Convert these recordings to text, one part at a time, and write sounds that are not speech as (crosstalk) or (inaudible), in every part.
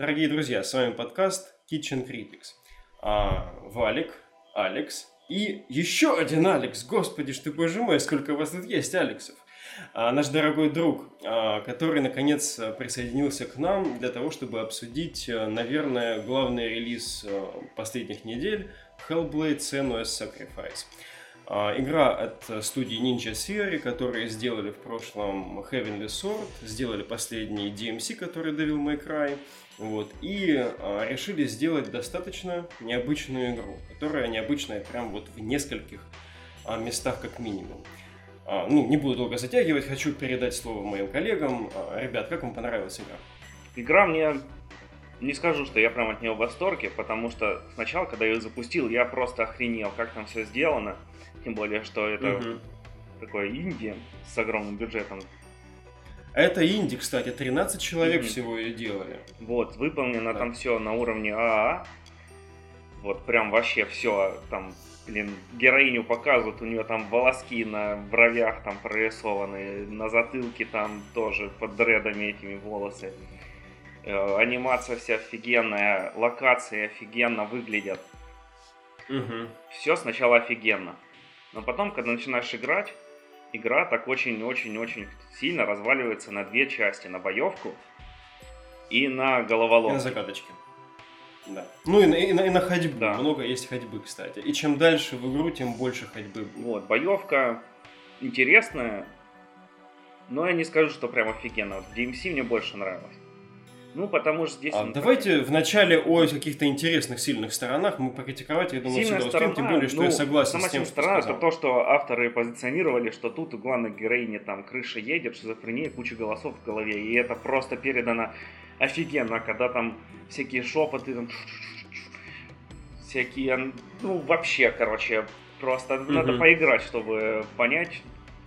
Дорогие друзья, с вами подкаст Kitchen Critics. А, Валик, Алекс и еще один Алекс. Господи, что боже мой, сколько у вас тут есть Алексов. А, наш дорогой друг, а, который наконец присоединился к нам для того, чтобы обсудить, а, наверное, главный релиз а, последних недель Hellblade Senua's Sacrifice. А, игра от студии Ninja Theory, которые сделали в прошлом Heavenly Sword, сделали последний DMC, который Devil May Cry, вот, и а, решили сделать достаточно необычную игру, которая необычная прям вот в нескольких а, местах как минимум. Ну, не буду долго затягивать, хочу передать слово моим коллегам. Ребят, как вам понравилась игра? Игра мне не скажу, что я прям от нее в восторге, потому что сначала, когда я ее запустил, я просто охренел, как там все сделано. Тем более, что это угу. такое инди с огромным бюджетом. Это инди, кстати, 13 человек mm всего ее делали. Вот, выполнено да. там все на уровне АА. Вот прям вообще все там, блин, героиню показывают, у нее там волоски на бровях там прорисованы, на затылке там тоже под дредами этими волосы. Анимация вся офигенная, локации офигенно выглядят. Угу. Все сначала офигенно. Но потом, когда начинаешь играть, игра так очень-очень-очень сильно разваливается на две части. На боевку и на головоломку. И на загадочки. Да. Ну и на, и на, и на ходьбу. Да. Много есть ходьбы, кстати. И чем дальше в игру, тем больше ходьбы. Вот, боевка интересная, но я не скажу, что прям офигенно. Вот в DMC мне больше нравилось. Ну, потому что здесь... А, давайте такой... вначале о каких-то интересных, сильных сторонах мы покритиковать, я думаю, Сильная сторона, тем более, что ну, я согласен с тем, что сторона, это то, что авторы позиционировали, что тут у главной героини там крыша едет, шизофрения, куча голосов в голове, и это просто передано офигенно, когда там всякие шепоты, там всякие, ну, вообще, короче, просто угу. надо поиграть, чтобы понять,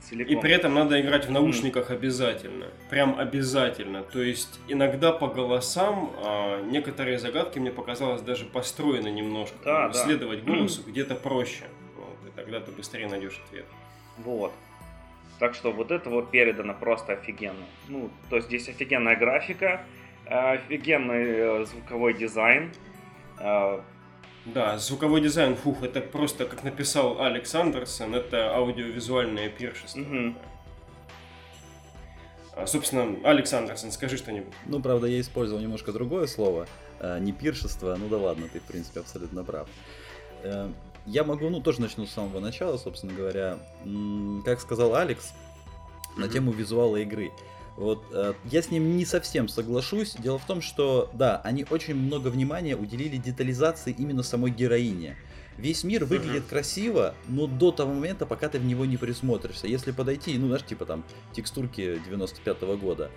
целиком. И при этом надо играть в наушниках mm. обязательно. Прям обязательно. То есть иногда по голосам а, некоторые загадки мне показалось даже построены немножко. Да, да. Следовать голосу mm. где-то проще. Вот, и тогда ты быстрее найдешь ответ. Вот. Так что вот это вот передано просто офигенно. Ну, то есть здесь офигенная графика, офигенный э, звуковой дизайн, э, да, звуковой дизайн, фух, это просто, как написал Алекс Андерсон, это аудиовизуальное пиршество. Угу. А, собственно, Алекс Андерсон, скажи что-нибудь. Ну, правда, я использовал немножко другое слово, а, не пиршество, ну да ладно, ты, в принципе, абсолютно прав. Э, я могу, ну, тоже начну с самого начала, собственно говоря. Как сказал Алекс, на тему визуала игры. Вот э, я с ним не совсем соглашусь. Дело в том, что да, они очень много внимания уделили детализации именно самой героине. Весь мир выглядит uh-huh. красиво, но до того момента, пока ты в него не присмотришься. Если подойти, ну, знаешь, типа там текстурки 95-го года,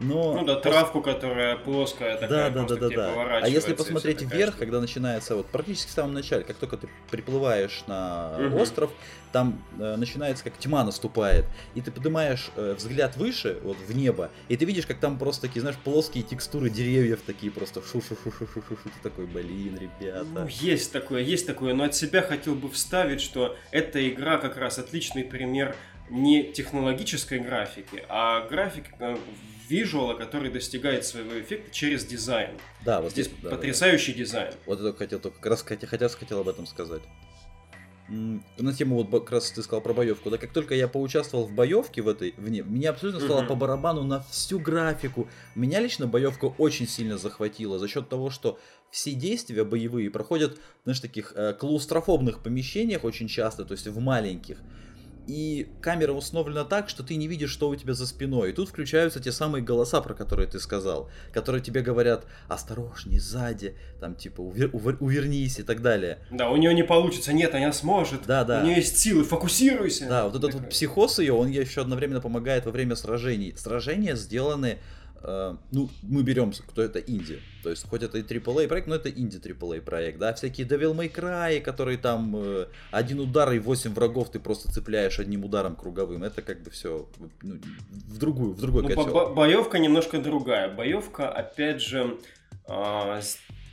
но... Ну да, травку, которая плоская, такая, да, да, да, да, да. А если посмотреть вверх, штука. когда начинается, вот практически в самом начале, как только ты приплываешь на угу. остров, там э, начинается как тьма наступает, и ты поднимаешь э, взгляд выше, вот в небо, и ты видишь, как там просто такие, знаешь, плоские текстуры деревьев такие просто шу шу шу шу шу шу Ты такой, блин, ребята. Ну, есть такое, есть такое, но от себя хотел бы вставить, что эта игра как раз отличный пример не технологической графики, а графики э, визуала, который достигает своего эффекта через дизайн. Да, вот здесь да, потрясающий да. дизайн. Вот это хотел только как раз хотел, хотел об этом сказать. На тему вот как раз ты сказал про боевку, да, как только я поучаствовал в боевке в этой, в ней, меня абсолютно стало uh-huh. по барабану на всю графику. Меня лично боевка очень сильно захватила за счет того, что все действия боевые проходят, знаешь, таких э, клаустрофобных помещениях очень часто, то есть в маленьких и камера установлена так, что ты не видишь, что у тебя за спиной. И тут включаются те самые голоса, про которые ты сказал, которые тебе говорят осторожней, сзади, там типа увер, увер, увернись и так далее. Да, у нее не получится, нет, она сможет. Да, да. У нее есть силы, фокусируйся. Да, вот этот вот психоз ее, он ей еще одновременно помогает во время сражений. Сражения сделаны ну, мы берем, кто это инди. То есть, хоть это и AAA проект, но это инди AAA проект, да. Всякие Devil May Cry, которые там uh, один удар и 8 врагов ты просто цепляешь одним ударом круговым. Это как бы все ну, в другую, в другой ну, котел. Бо- боевка немножко другая. Боевка, опять же, uh,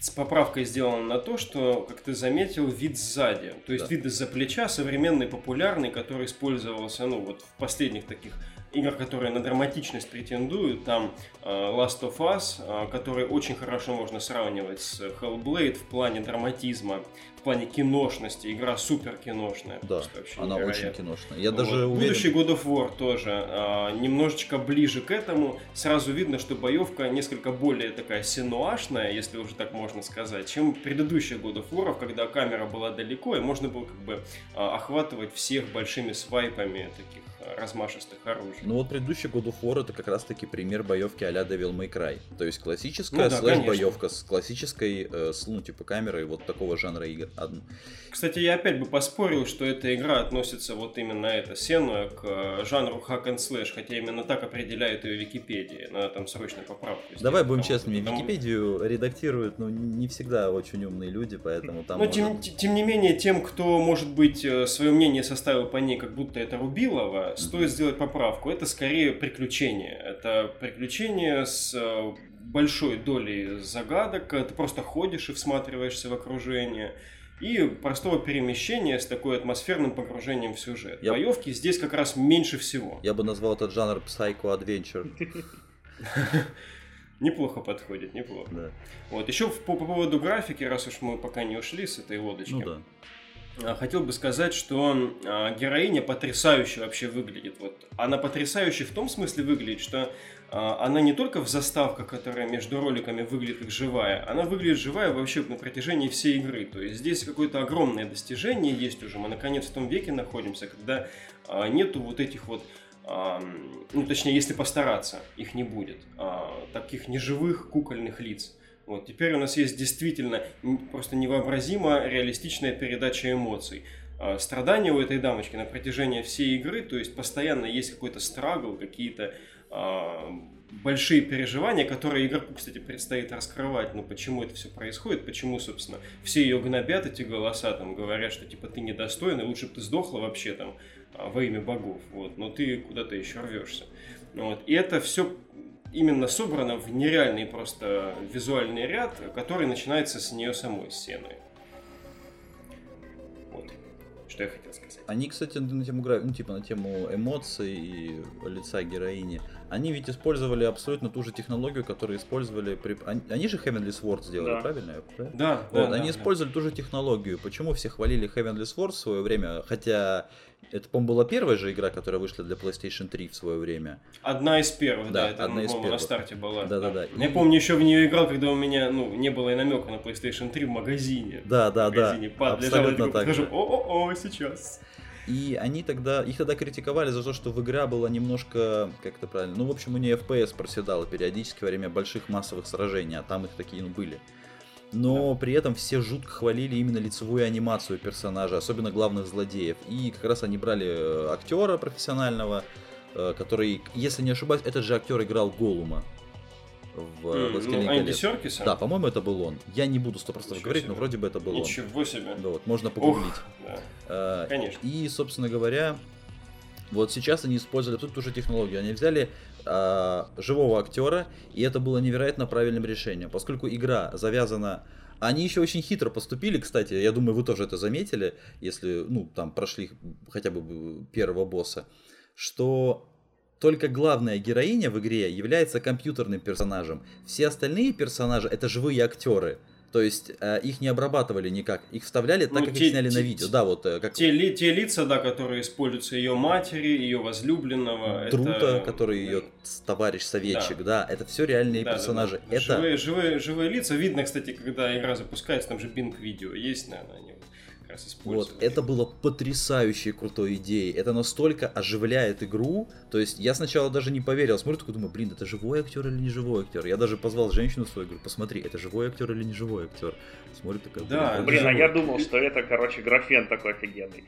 с поправкой сделано на то, что, как ты заметил, вид сзади. То есть Да. вид из-за плеча современный, популярный, который использовался, ну, вот в последних таких игр, которые на драматичность претендуют. Там э, Last of Us, э, который очень хорошо можно сравнивать с Hellblade в плане драматизма, в плане киношности. Игра супер киношная. Да, она очень невероятная. киношная. Я Вот. даже уверен... Будущий God of War тоже а, немножечко ближе к этому. Сразу видно, что боевка несколько более такая синуашная, если уже так можно сказать, чем предыдущих God of War, когда камера была далеко, и можно было как бы охватывать всех большими свайпами таких размашистых оружий. Ну вот предыдущий God of War это как раз таки пример боевки а-ля Devil May Cry. То есть классическая Ну да, слэш-боевка с классической, э, с, ну типа камерой вот такого жанра игр. Кстати, я опять бы поспорил, что эта игра относится вот именно эта сцена к э, жанру hack and slash, хотя именно так определяет ее Википедия. Надо там срочно поправку сделать. Давай будем потому честными, там- Википедию редактируют, ну, не всегда очень умные люди, поэтому там... Но может- тем, тем не менее, тем, кто, может быть, свое мнение составил по ней, как будто это Рубилова, стоит сделать поправку. Это скорее приключение. Это приключение с э, большой долей загадок. Ты просто ходишь и всматриваешься в окружение. И простого перемещения с такой атмосферным погружением в сюжет. Я- Боевки здесь как раз меньше всего. Я бы назвал этот жанр Psycho Adventure. (laughs) Неплохо подходит, неплохо. Да. Вот, еще по, по поводу графики, раз уж мы пока не ушли с этой лодочки. Ну да. А, Хотел бы сказать, что а, героиня потрясающе вообще выглядит. Вот она потрясающе в том смысле выглядит, что а, она не только в заставках, которая между роликами выглядит как живая, она выглядит живая вообще на протяжении всей игры. То есть здесь какое-то огромное достижение есть уже. Мы наконец в том веке находимся, когда нету вот этих вот ну, точнее, если постараться, их не будет. таких неживых кукольных лиц. Вот, теперь у нас есть действительно просто невообразимо реалистичная передача эмоций. А, Страдания у этой дамочки на протяжении всей игры, то есть постоянно есть какой-то страгл, какие-то а, большие переживания, которые игроку, кстати, предстоит раскрывать, ну почему это все происходит, почему, собственно, все ее гнобят, эти голоса, там, говорят, что, типа, ты недостойна, лучше бы ты сдохла вообще, там, а, во имя богов, вот, но ты куда-то еще рвешься. Вот. И это все именно собрано в нереальный просто визуальный ряд, который начинается с нее самой сцены. Вот, что я хотел сказать. Они, кстати, на тему, ну, типа, на тему эмоций и лица героини, они ведь использовали абсолютно ту же технологию, которую использовали при... Они, они же Heavenly Sword сделали, Да. правильно? правильно? Да, Вот, да, они да, использовали ту же технологию. Почему все хвалили Heavenly Sword в свое время? Хотя это, по-моему, была первая же игра, которая вышла для PlayStation 3 в свое время. да. Одна из первых, да, Да, это, одна из по-моему, на первых. старте была. Да-да-да. Я И- помню, еще в нее играл, когда у меня, ну, не было и намека на PlayStation 3 в магазине. Да, да, в да. магазине пад лежал, я Абсолютно так же. о-о-о, сейчас. И они тогда, их тогда критиковали за то, что в игра была немножко, как это правильно, ну, в общем, у нее FPS проседала периодически во время больших массовых сражений, а там их такие, ну, были. Но при этом все жутко хвалили именно лицевую анимацию персонажа, особенно главных злодеев. И как раз они брали э, актера профессионального, э, который, если не ошибаюсь, этот же актер играл Голума в «Властелине ну, колец». Серкиса? Да, по-моему, это был он. Я не буду 100% Ничего говорить, но себе. вроде бы это был он. Ничего себе. Да, вот, можно погуглить. Ух, да, Э, конечно. и, собственно говоря, вот сейчас они использовали абсолютно ту же технологию. Они взяли а, живого актера, и это было невероятно правильным решением, поскольку игра завязана. Они еще очень хитро поступили, кстати, я думаю, вы тоже это заметили, если, ну, там прошли хотя бы первого босса, что только главная героиня в игре является компьютерным персонажем. Все остальные персонажи это живые актеры. То есть э, их не обрабатывали никак, их вставляли так, Ну, как те- их сняли те- на видео. Да, вот э, как Те, ли- те лица, да, которые используются ее матери, ее возлюбленного. Друта, это- который ее товарищ советчик, да. это все реальные Да, да, персонажи. да. Это Живые, живые, живые лица. Видно, кстати, когда игра запускается, там же бинг видео есть, наверное, они вот как раз используют. вот, это было потрясающей крутой идеей. Это настолько оживляет игру. То есть я сначала даже не поверил. Смотрю, такой думаю, блин, это живой актер или не живой актер? Я даже позвал женщину свою, говорю, посмотри, это живой актер или не живой актер? Смотрит такая, Да, это Блин, а живой». я думал, что это, короче, графен такой офигенный.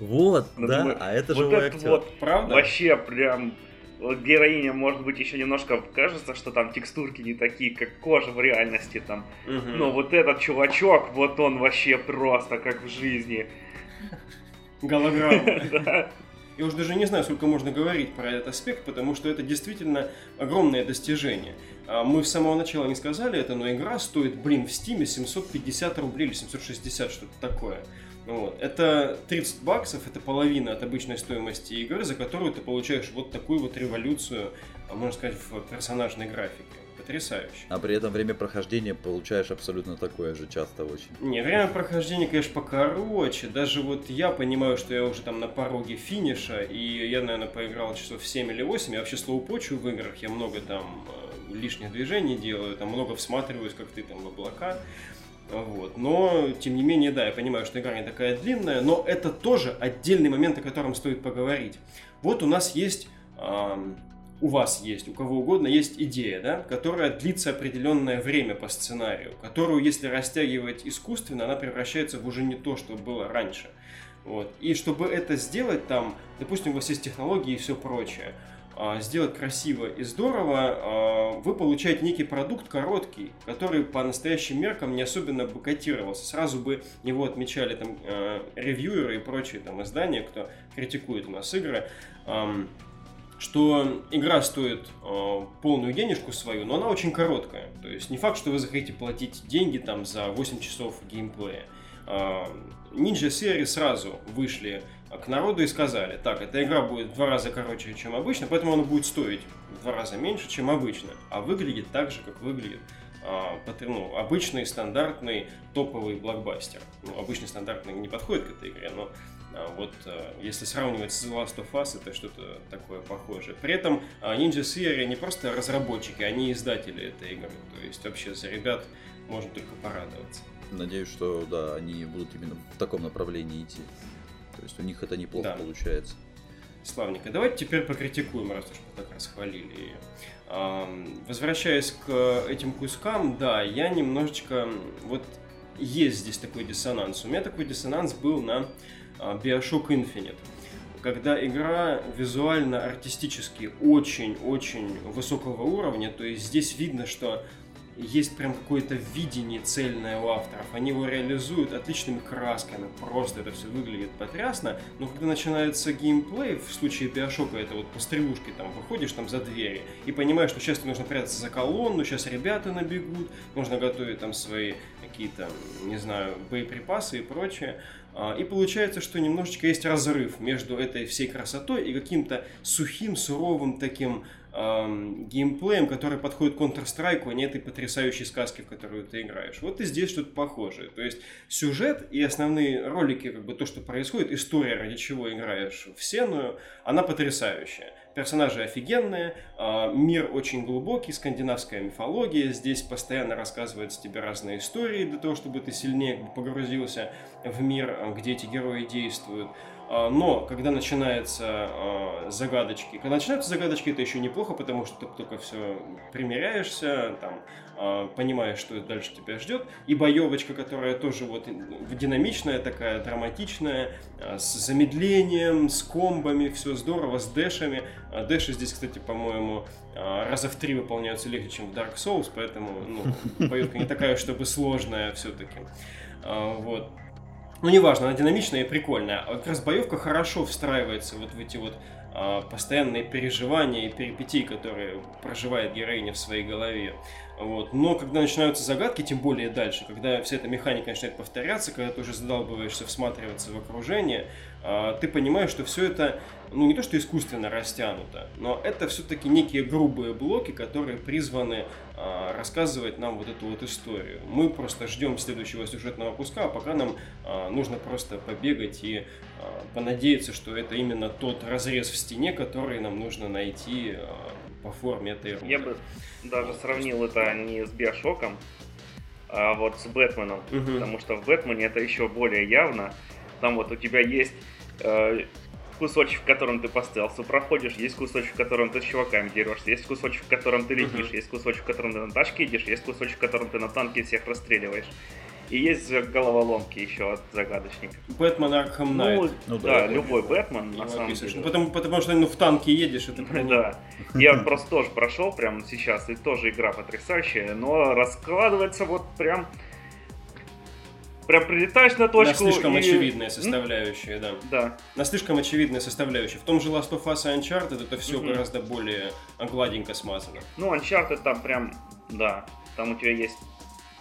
Вот, Ну, да, а это живой актер. вот Правда? вообще прям... Героиня, может быть, еще немножко кажется, что там текстурки не такие, как кожа в реальности там. Мгм. Но вот этот чувачок, вот он вообще просто как в жизни. Голограмма. (laughs) Я уже даже не знаю, сколько можно говорить про этот аспект, потому что это действительно огромное достижение. А, мы с самого начала не сказали это, но игра стоит, блин, в Стиме 750 рублей или 760, что-то такое. Вот. Это 30 баксов, это половина от обычной стоимости игры, за которую ты получаешь вот такую вот революцию, а, можно сказать, в персонажной графике. Потрясающе. А при этом время прохождения получаешь абсолютно такое же часто очень. Не, время прохождения, конечно, покороче. Даже вот я понимаю, что я уже там на пороге финиша, и я, наверное, поиграл часов 7 или 8. Я вообще слоупочу в играх, я много там э, лишних движений делаю, там много всматриваюсь, как ты там в облака. Вот. Но, тем не менее, да, я понимаю, что игра не такая длинная, но это тоже отдельный момент, о котором стоит поговорить. Вот у нас есть, э, у вас есть, у кого угодно есть идея, да, которая длится определенное время по сценарию, которую, если растягивать искусственно, она превращается в уже не то, что было раньше. Вот. И чтобы это сделать, там, допустим, у вас есть технологии и все прочее, сделать красиво и здорово, а, вы получаете некий продукт короткий, который по настоящим меркам не особенно бы котировался. Сразу бы его отмечали там а, ревьюеры и прочие там издания, кто критикует у нас игры, что игра стоит полную денежку свою, но она очень короткая. То есть не факт, что вы захотите платить деньги там за 8 часов геймплея. Ninja серии сразу вышли к народу и сказали, так, эта игра будет в два раза короче, чем обычно, поэтому она будет стоить в два раза меньше, чем обычно, а выглядит так же, как выглядит а, ну, обычный, стандартный, топовый блокбастер. Ну, обычный, стандартный не подходит к этой игре, но а, вот а, если сравнивать с The Last of Us, это что-то такое похожее. При этом а, Ninja Theory не просто разработчики, они издатели этой игры. То есть вообще за ребят можно только порадоваться. Надеюсь, что да, они будут именно в таком направлении идти. То есть у них это неплохо да. получается. Славненько. Давайте теперь покритикуем, раз уж мы так расхвалили ее. Возвращаясь к этим кускам, да, я немножечко... Вот есть здесь такой диссонанс. У меня такой диссонанс был на а, Bioshock Infinite когда игра визуально, артистически очень-очень высокого уровня, то есть здесь видно, что есть прям какое-то видение цельное у авторов. Они его реализуют отличными красками, просто это все выглядит потрясно. Но когда начинается геймплей, в случае Биошока это вот по стрелушке там выходишь там за двери и понимаешь, что сейчас тебе нужно прятаться за колонну, сейчас ребята набегут, нужно готовить там свои какие-то, не знаю, боеприпасы и прочее. А, и получается, что немножечко есть разрыв между этой всей красотой и каким-то сухим, суровым таким эм, геймплеем, который подходит Counter-Strike, а не этой потрясающей сказке, в которую ты играешь. Вот и здесь что-то похожее. То есть сюжет и основные ролики, как бы то, что происходит, история, ради чего играешь в Сеную, она потрясающая. Персонажи офигенные, э, мир очень глубокий, скандинавская мифология. Здесь постоянно рассказываются тебе разные истории для того, чтобы ты сильнее погрузился в мир, где эти герои действуют. А, но когда начинаются а, загадочки, когда начинаются загадочки, это еще неплохо, потому что ты только все примеряешься, там, а, понимаешь, что дальше тебя ждет. И боевочка, которая тоже вот динамичная, такая драматичная, с замедлением, с комбами, все здорово, с дэшами. Дэши здесь, кстати, по-моему, раза в три выполняются легче, чем в Dark Souls, поэтому ну, (laughs) боевка не такая, чтобы сложная все-таки. Вот. Ну, неважно, она динамичная и прикольная. А как раз боевка хорошо встраивается вот в эти вот а, постоянные переживания и перипетии, которые проживает героиня в своей голове. Вот. Но когда начинаются загадки, тем более дальше, когда вся эта механика начинает повторяться, когда ты уже задалбываешься всматриваться в окружение, а, ты понимаешь, что все это, ну не то что искусственно растянуто, но это все-таки некие грубые блоки, которые призваны а, рассказывать нам вот эту вот историю. Мы просто ждем следующего сюжетного куска, а пока нам а, нужно просто побегать и понадеяться, что это именно тот разрез в стене, который нам нужно найти по форме этой руки. Я бы даже сравнил это не с Биошоком, а вот с Бэтменом. Угу. Потому что в Бэтмене это еще более явно. Там вот у тебя есть э, кусочек, в котором ты по стелсу проходишь, есть кусочек, в котором ты с чуваками дерешься, есть кусочек, в котором ты летишь, uh-huh. есть кусочек, в котором ты на тачке едешь, есть кусочек, в котором ты на танке всех расстреливаешь. И есть головоломки еще от загадочника. Batman Arkham Knight. Ну, ну да, да, любой Бэтмен, на самом деле. Ну, потому, потому что ну, в танке едешь, это (laughs) Да. Я просто тоже прошел прямо сейчас, и тоже игра потрясающая, но раскладывается вот прям прям прилетаешь на На точку слишком и- очевидная составляющая, да. Да. На слишком очевидная составляющая. В том же Last of Us и Uncharted это все Мгм. гораздо более гладенько смазано. Ну, Uncharted там прям, да, там у тебя есть...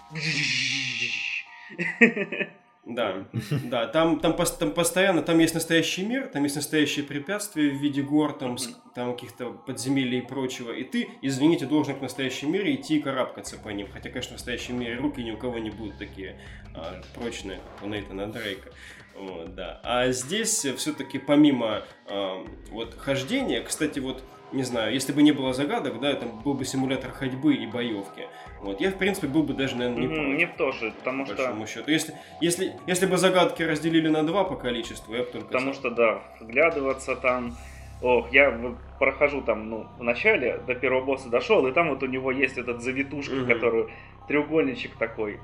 (laughs) Да, (laughs) да, там, там, там постоянно, там есть настоящий мир, там есть настоящие препятствия в виде гор, там, там каких-то подземелий и прочего, и ты, извините, должен к настоящему миру идти и карабкаться по ним, хотя, конечно, в настоящем мире руки ни у кого не будут такие а, прочные, как у Нейтана Дрейка. Вот, да. А здесь все-таки помимо а, вот хождения, кстати, вот не знаю, если бы не было загадок, да, там был бы симулятор ходьбы и боевки. Вот, я, в принципе, был бы даже, наверное, не Мгм, против Мне тоже, потому по что... счету. Если, если, если бы загадки разделили на два по количеству, я бы только... Потому что, да, вглядываться там... Ох, я вот прохожу там, ну, в начале, до первого босса дошел, и там вот у него есть этот завитушка, который треугольничек такой.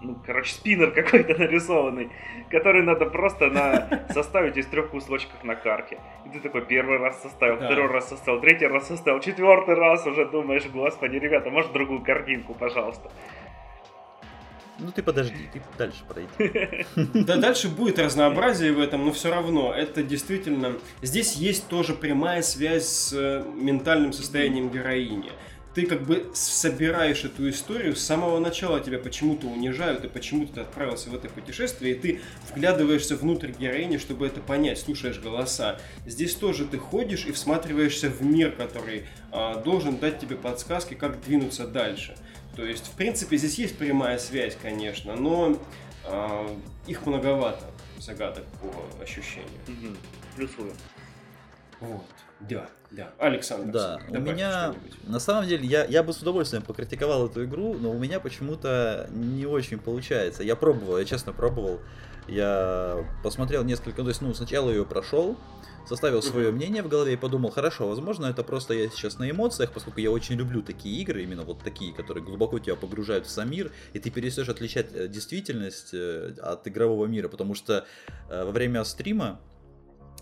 Ну, короче, спиннер какой-то (laughs) нарисованный, который надо просто на... (laughs) составить из трех кусочков на карте. И ты такой первый раз составил, Да. второй раз составил, третий раз составил, четвертый раз уже думаешь, господи, ребята, может другую картинку, пожалуйста. Ну ты подожди, ты дальше пройди. (laughs) Да, дальше будет разнообразие в этом, но все равно это действительно... Здесь есть тоже прямая связь с э, ментальным состоянием героини. Ты как бы собираешь эту историю, с самого начала тебя почему-то унижают, и почему-то ты отправился в это путешествие, и ты вглядываешься внутрь героини, чтобы это понять, слушаешь голоса. Здесь тоже ты ходишь и всматриваешься в мир, который а, должен дать тебе подсказки, как двинуться дальше. То есть, в принципе, здесь есть прямая связь, конечно, но а, их многовато, загадок по ощущению. Мгм. Плюсую. Вот, да, да. Александр, Да, у меня, на самом деле, я, я бы с удовольствием покритиковал эту игру, но у меня почему-то не очень получается. Я пробовал, я честно пробовал. Я посмотрел несколько, то есть, ну, сначала ее прошел, составил свое мнение в голове и подумал, хорошо, возможно, это просто я сейчас на эмоциях, поскольку я очень люблю такие игры, именно вот такие, которые глубоко тебя погружают в сам мир, и ты перестаешь отличать э, действительность э, от игрового мира, потому что э, во время стрима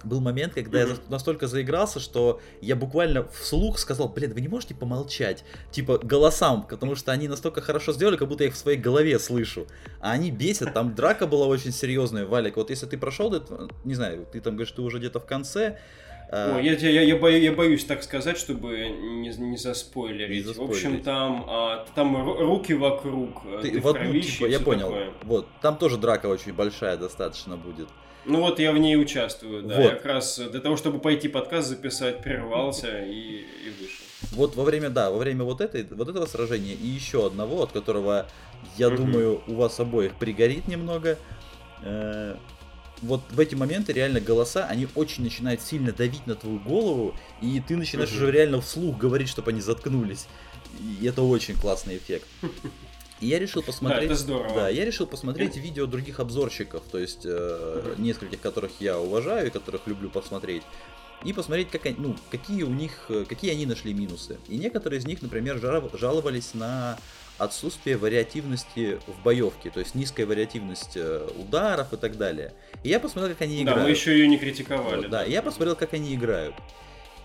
был момент, когда я Мгм. за- настолько заигрался, что я буквально вслух сказал, блин, вы не можете помолчать? Типа голосам, потому что они настолько хорошо сделали, как будто я их в своей голове слышу. А они бесят, там драка была очень серьезная, Валик. Вот если ты прошел, не знаю, ты там говоришь, ты уже где-то в конце. а, Ой, я, я, я, бою- я боюсь так сказать, чтобы не, не заспойлерить. Не В общем, заспойлерить. там, а, там ру- руки вокруг, э, ты ты, в одну, типа, я понял. такое. Вот, там тоже драка очень большая достаточно будет. Ну вот я в ней участвую, да. Вот. Я как раз для того, чтобы пойти подкаст записать, прервался и, и вышел. Вот во время, да, во время вот, этой, вот этого сражения и еще одного, от которого, я Мгм. думаю, у вас обоих пригорит немного. э, вот в эти моменты реально голоса, они очень начинают сильно давить на твою голову, и ты начинаешь Мгм. уже реально вслух говорить, чтобы они заткнулись. И это очень классный эффект. И я решил посмотреть... Да, это здорово. Да, я решил посмотреть видео других обзорщиков, то есть э, нескольких, которых я уважаю и которых люблю посмотреть. И посмотреть, как они, ну, какие у них, э, какие они нашли минусы. И некоторые из них, например, жал- жаловались на отсутствие вариативности в боевке, то есть низкая вариативность э, ударов и так далее. И я посмотрел, как они Да, играют. мы еще ее не критиковали. Да, и я посмотрел, как они играют.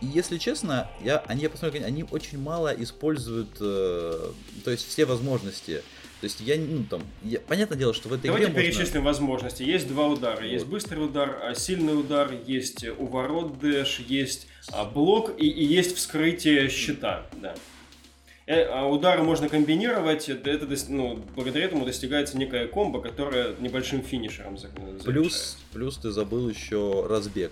И если честно, я, они, я посмотрел, как они очень мало используют, э, то есть все возможности. То есть я, ну там, я- понятное дело, что в этой Давайте игре можно- перечислим возможности. Есть два удара. Есть Вот. быстрый удар, а, сильный удар, есть уворот дэш, есть а, блок и, и есть вскрытие щита. Да. Э, а удары можно комбинировать, это, ну, благодаря этому достигается некая комбо, которая небольшим финишером за- Плюс, плюс ты забыл еще разбег.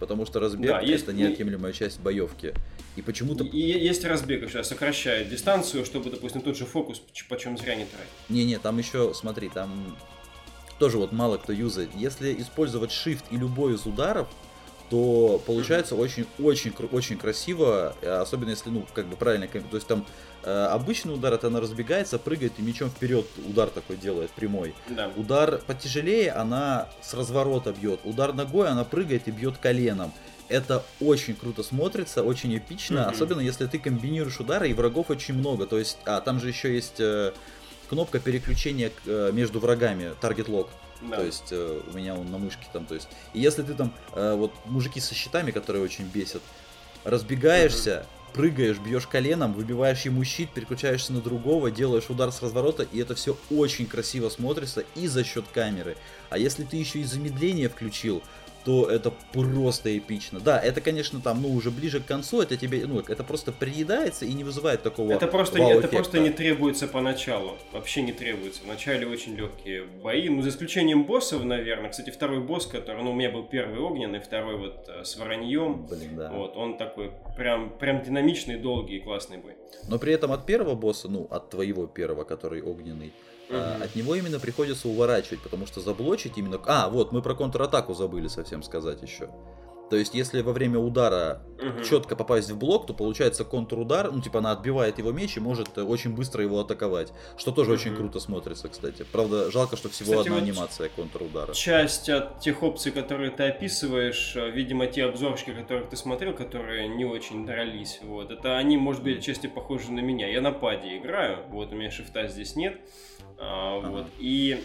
Потому что разбег Да, есть- это неотъемлемая часть боевки. И почему-то. И, и есть разбег еще, сокращает дистанцию, чтобы, допустим, тот же фокус почем зря не тратить. Не-не, там еще, смотри, там тоже вот мало кто юзает. Если использовать shift и любой из ударов, то получается очень-очень очень красиво, э, особенно если, ну, как бы правильно, то есть там э, обычный удар, это она разбегается, прыгает и мечом вперед удар такой делает, прямой. Да. Удар потяжелее, она с разворота бьет. Удар ногой, она прыгает и бьет коленом. Это очень круто смотрится, очень эпично, Мгм. особенно если ты комбинируешь удары, и врагов очень много. То есть, а там же еще есть э, кнопка переключения э, между врагами, target lock. Да. То есть э, у меня он на мышке там, то есть. И если ты там, э, вот мужики со щитами, которые очень бесят, разбегаешься, прыгаешь, бьешь коленом, выбиваешь ему щит, переключаешься на другого, делаешь удар с разворота, и это все очень красиво смотрится и за счет камеры. А если ты еще и замедление включил, то это просто эпично. Да, это, конечно, там, ну, уже ближе к концу, это тебе, ну, это просто приедается и не вызывает такого Это просто, не, это просто не требуется поначалу. Вообще не требуется. Вначале очень легкие бои. Ну, за исключением боссов, наверное. Кстати, второй босс, который, ну, у меня был первый огненный, второй вот э, с вороньем. Блин, да. Вот, он такой прям, прям динамичный, долгий и классный бой. Но при этом от первого босса, ну, от твоего первого, который огненный, Угу. От него именно приходится уворачивать, потому что заблочить именно... А, вот, мы про контратаку забыли совсем сказать еще. То есть, если во время удара угу. четко попасть в блок, то получается контрудар, ну, типа, она отбивает его меч и может э, очень быстро его атаковать. Что тоже угу. очень круто смотрится, кстати. Правда, жалко, что всего кстати, одна вот анимация контрудара. Часть от тех опций, которые ты описываешь, э, видимо, те обзорщики, которых ты смотрел, которые не очень дрались, вот, это они, может быть, части похожи на меня. Я на паде играю, вот, у меня шифта здесь нет. А, вот. И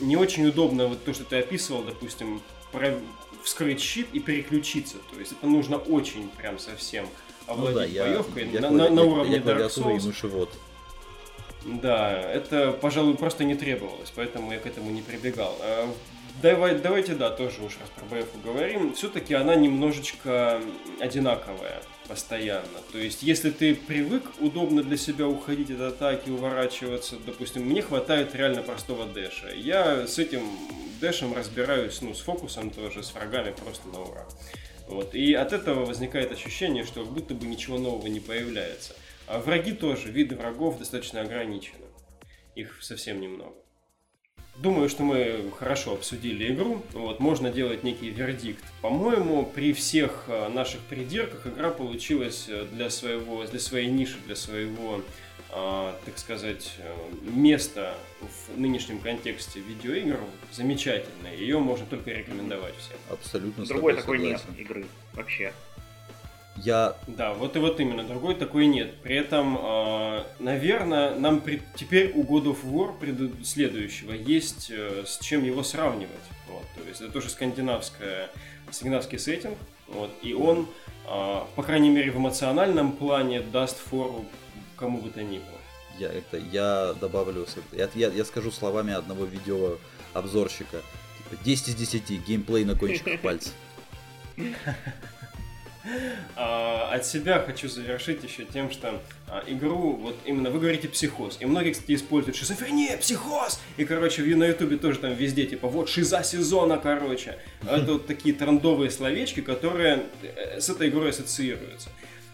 не очень удобно вот то, что ты описывал, допустим, про... вскрыть щит и переключиться. То есть это нужно очень прям совсем овладеть ну, да, боевкой я, на, я, на, на уровне я, Dark Souls. И мышевод. Да, это, пожалуй, просто не требовалось, поэтому я к этому не прибегал. Давай, давайте, да, тоже уж раз про боевку говорим. Все-таки она немножечко одинаковая постоянно. То есть, если ты привык удобно для себя уходить от атаки, уворачиваться, допустим, мне хватает реально простого дэша. Я с этим дэшем разбираюсь, ну, с фокусом тоже, с врагами просто на ура. Вот. И от этого возникает ощущение, что как будто бы ничего нового не появляется. А враги тоже, виды врагов достаточно ограничены. Их совсем немного. Думаю, что мы хорошо обсудили игру. Вот, можно делать некий вердикт. По-моему, при всех э, наших придирках игра получилась э, для своего, для своей ниши, для своего, э, так сказать, э, места в нынешнем контексте видеоигр замечательная. Ее можно только рекомендовать всем. Абсолютно. Другой такой нет игры вообще. Я... Да, вот и вот именно, другой такой нет. При этом, э, наверное, нам при... теперь у God of War пред... следующего есть э, с чем его сравнивать. Вот, то есть это тоже скандинавская, скандинавский сеттинг, вот, и он, э, по крайней мере, в эмоциональном плане даст фору кому бы то ни было. Я, это, я добавлю, я, я, я скажу словами одного видео обзорщика. Типа 10 из 10, геймплей на кончиках (laughs) пальцев. А, от себя хочу завершить еще тем, что а, игру, вот именно вы говорите психоз, и многие, кстати, используют шизофрения, психоз, и, короче, на ютубе тоже там везде, типа, вот, шиза сезона, короче. Это вот такие трендовые словечки, которые э, с этой игрой ассоциируются.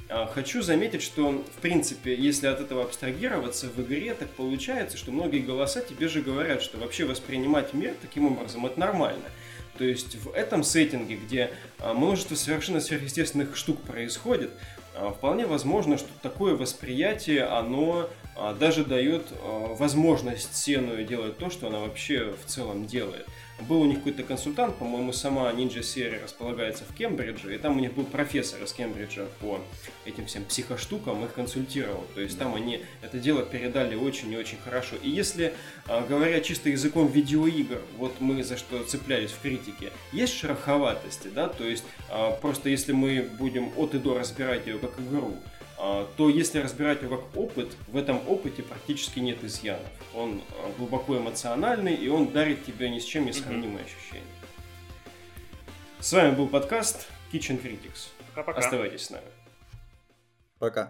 А, хочу заметить, что, в принципе, если от этого абстрагироваться, в игре так получается, что многие голоса тебе же говорят, что вообще воспринимать мир таким образом это нормально. То есть в этом сеттинге, где а, множество совершенно сверхъестественных штук происходит, а, вполне возможно, что такое восприятие, оно даже дает возможность Сену делать то, что она вообще в целом делает был у них какой-то консультант, по-моему, сама Ninja серия располагается в Кембридже, и там у них был профессор из Кембриджа по этим всем психоштукам, их консультировал. То есть там они это дело передали очень и очень хорошо. И если, а, говоря чисто языком видеоигр, вот мы за что цеплялись в критике, есть шероховатости, да, то есть а, просто если мы будем от и до разбирать ее как игру, а, то если разбирать его как опыт, в этом опыте практически нет изъянов. Он а, глубоко эмоциональный, и он дарит тебе ни с чем не сравнимые ощущения. С вами был подкаст Kitchen Critics. Пока-пока. Оставайтесь с нами. Пока.